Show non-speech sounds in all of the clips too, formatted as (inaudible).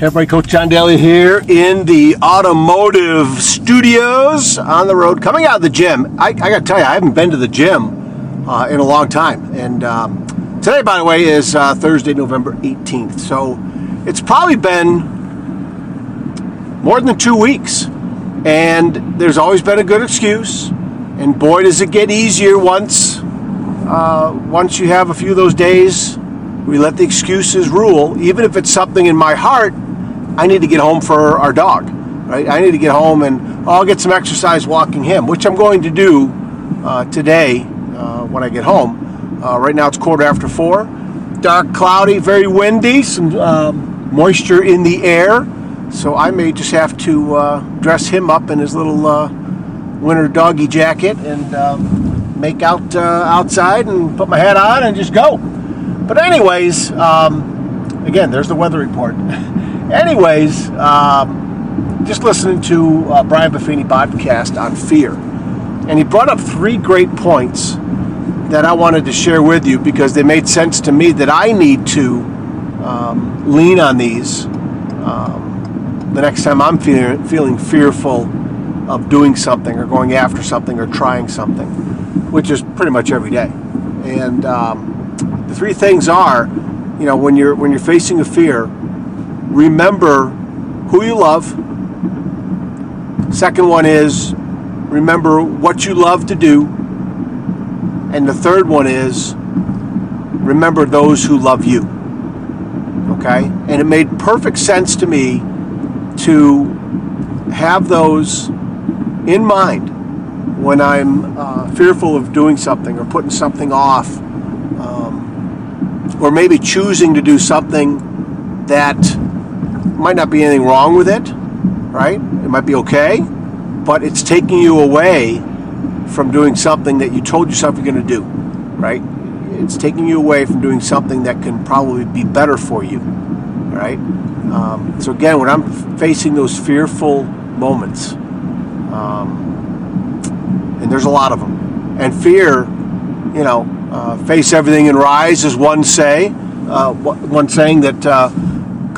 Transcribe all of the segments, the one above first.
Everybody, Coach John Daly here in the automotive studios on the road, coming out of the gym. I, I got to tell you, I haven't been to the gym uh, in a long time. And um, today, by the way, is uh, Thursday, November 18th. So it's probably been more than two weeks. And there's always been a good excuse. And boy, does it get easier once uh, once you have a few of those days. We let the excuses rule, even if it's something in my heart I need to get home for our dog, right? I need to get home and I'll get some exercise walking him, which I'm going to do uh, today uh, when I get home. Uh, right now it's quarter after four. Dark, cloudy, very windy, some um, moisture in the air. So I may just have to uh, dress him up in his little uh, winter doggy jacket and um, make out uh, outside and put my hat on and just go. But anyways, um, again, there's the weather report. (laughs) Anyways, um, just listening to uh, Brian Buffini podcast on fear, and he brought up three great points that I wanted to share with you because they made sense to me that I need to um, lean on these um, the next time I'm feeling feeling fearful of doing something or going after something or trying something, which is pretty much every day. And um, the three things are, you know, when you're when you're facing a fear remember who you love. Second one is remember what you love to do. And the third one is remember those who love you. Okay? And it made perfect sense to me to have those in mind when I'm uh, fearful of doing something or putting something off, um, or maybe choosing to do something that might not be anything wrong with it, right? It might be okay, but it's taking you away from doing something that you told yourself you're going to do, right? It's taking you away from doing something that can probably be better for you, right? Um, so again, when I'm facing those fearful moments, um, and there's a lot of them, and fear, you know, uh, face everything and rise, as one say, uh, one saying that. Uh,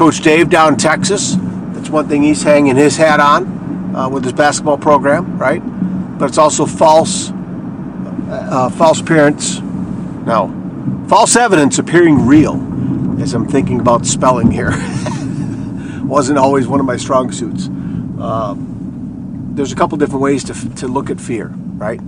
Coach Dave down Texas. That's one thing he's hanging his hat on uh, with his basketball program, right? But it's also false, uh, uh, false appearance. No, false evidence appearing real. As I'm thinking about spelling here, (laughs) wasn't always one of my strong suits. Um, there's a couple different ways to, to look at fear, right?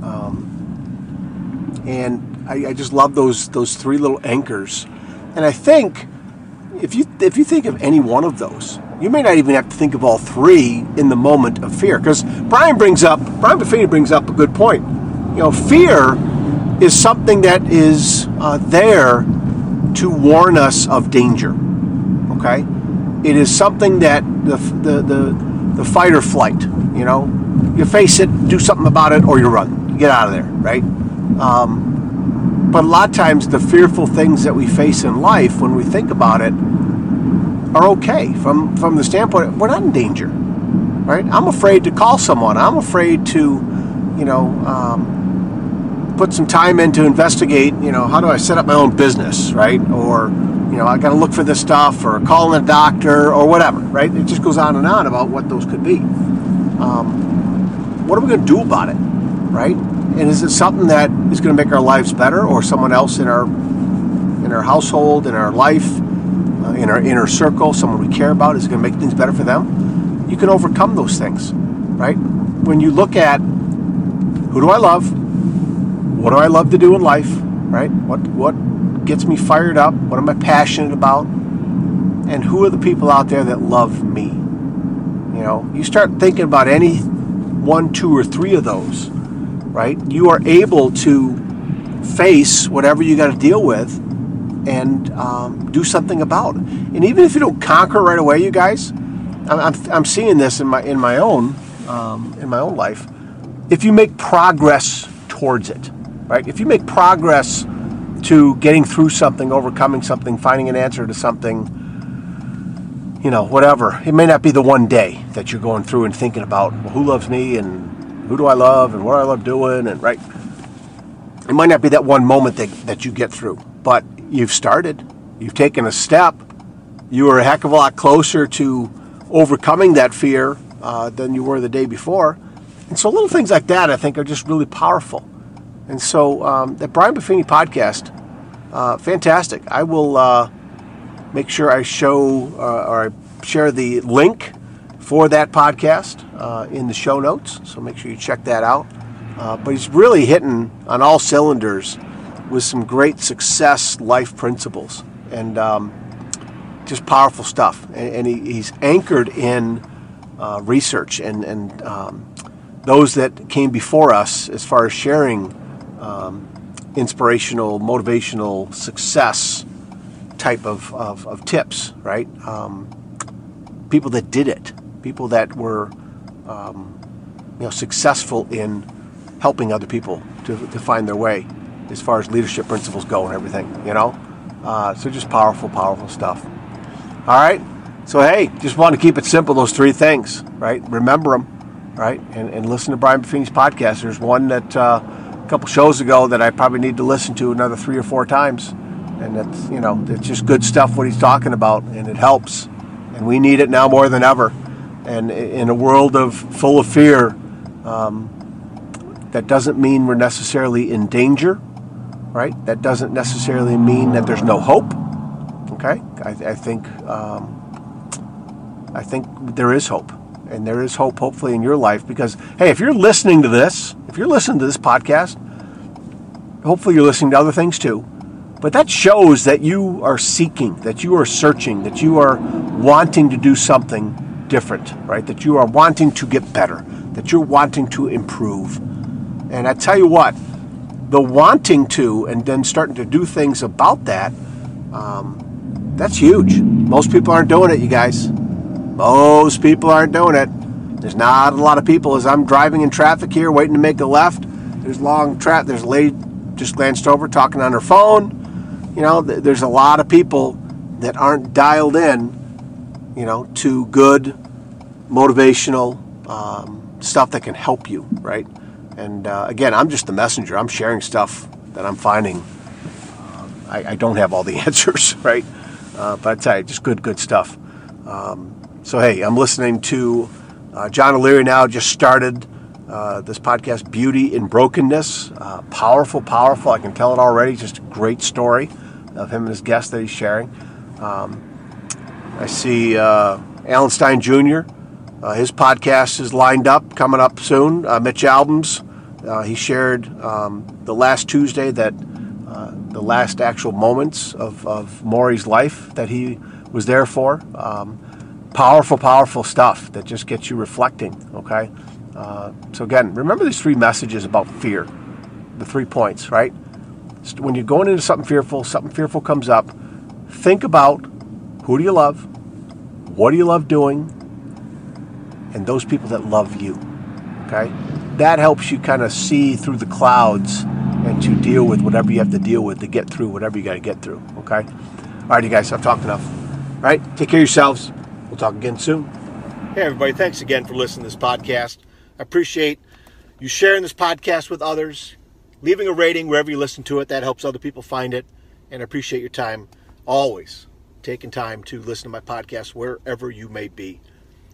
Um, and I, I just love those those three little anchors. And I think if you if you think of any one of those, you may not even have to think of all three in the moment of fear. Because Brian brings up Brian Buffini brings up a good point. You know, fear is something that is uh, there to warn us of danger. Okay, it is something that the the the, the fight or flight. You know, you face it, do something about it, or you run. You get out of there, right? Um, but a lot of times, the fearful things that we face in life, when we think about it, are okay from from the standpoint we're not in danger, right? I'm afraid to call someone. I'm afraid to, you know, um, put some time in to investigate. You know, how do I set up my own business, right? Or you know, I got to look for this stuff, or calling a doctor, or whatever, right? It just goes on and on about what those could be. Um, what are we going to do about it, right? And is it something that is going to make our lives better, or someone else in our in our household, in our life, uh, in our inner circle, someone we care about, is going to make things better for them? You can overcome those things, right? When you look at who do I love, what do I love to do in life, right? What what gets me fired up? What am I passionate about? And who are the people out there that love me? You know, you start thinking about any one, two, or three of those right? You are able to face whatever you got to deal with and um, do something about it. And even if you don't conquer right away, you guys, I'm, I'm, I'm seeing this in my in my own um, in my own life. If you make progress towards it, right? If you make progress to getting through something, overcoming something, finding an answer to something, you know, whatever. It may not be the one day that you're going through and thinking about well, who loves me and who do I love and what I love doing and right. It might not be that one moment that, that you get through, but you've started. You've taken a step you were a heck of a lot closer to overcoming that fear uh, than you were the day before. And so little things like that, I think, are just really powerful. And so um, the Brian Buffini podcast, uh, fantastic. I will uh, make sure I show uh, or I share the link for that podcast uh, in the show notes. So make sure you check that out. Uh, but he's really hitting on all cylinders with some great success life principles and um, just powerful stuff. And, and he, he's anchored in uh, research and, and um, those that came before us as far as sharing um, inspirational, motivational success type of, of, of tips, right? Um, people that did it, people that were um, you know, successful in helping other people to, to find their way as far as leadership principles go and everything, you know? Uh, so just powerful, powerful stuff. All right? So, hey, just want to keep it simple, those three things, right? Remember them, right? And, and listen to Brian Buffini's podcast. There's one that uh, a couple shows ago that I probably need to listen to another three or four times. And it's, you know, it's just good stuff what he's talking about, and it helps. And we need it now more than ever. And in a world of full of fear, um, that doesn't mean we're necessarily in danger, right? That doesn't necessarily mean that there's no hope. Okay, I, I think um, I think there is hope, and there is hope, hopefully, in your life. Because hey, if you're listening to this, if you're listening to this podcast, hopefully you're listening to other things too. But that shows that you are seeking, that you are searching, that you are wanting to do something different, right? That you are wanting to get better, that you're wanting to improve. And I tell you what, the wanting to and then starting to do things about that, um, that's huge. Most people aren't doing it, you guys. Most people aren't doing it. There's not a lot of people as I'm driving in traffic here, waiting to make a left. There's long traffic. There's a lady just glanced over, talking on her phone. You know, th- there's a lot of people that aren't dialed in, you know, to good motivational um, stuff that can help you, right? And uh, again, I'm just the messenger. I'm sharing stuff that I'm finding. Uh, I, I, don't have all the (laughs) answers, right? Uh, but I tell you, just good, good stuff. Um, so, hey, I'm listening to uh, John O'Leary now, just started uh, this podcast, Beauty in Brokenness. Uh, powerful, powerful. I can tell it already. Just a great story of him and his guest that he's sharing. Um, I see uh, Alan Stein Jr., uh, his podcast is lined up, coming up soon. Uh, Mitch Albom's, he shared um, the last Tuesday that the last actual moments of, of Morrie's life that he was there for. Um, powerful, powerful stuff that just gets you reflecting. Okay. Uh, so again, remember these three messages about fear, the three points, right? When you're going into something fearful, something fearful comes up. Think about who do you love, what do you love doing, and those people that love you. Okay, that helps you kind of see through the clouds and to deal with whatever you have to deal with to get through whatever you got to get through. Okay. All right, you guys, I've talked enough. All right, take care of yourselves. We'll talk again soon. Hey, everybody. Thanks again for listening to this podcast. I appreciate you sharing this podcast with others, leaving a rating wherever you listen to it. That helps other people find it. And I appreciate your time always taking time to listen to my podcast wherever you may be.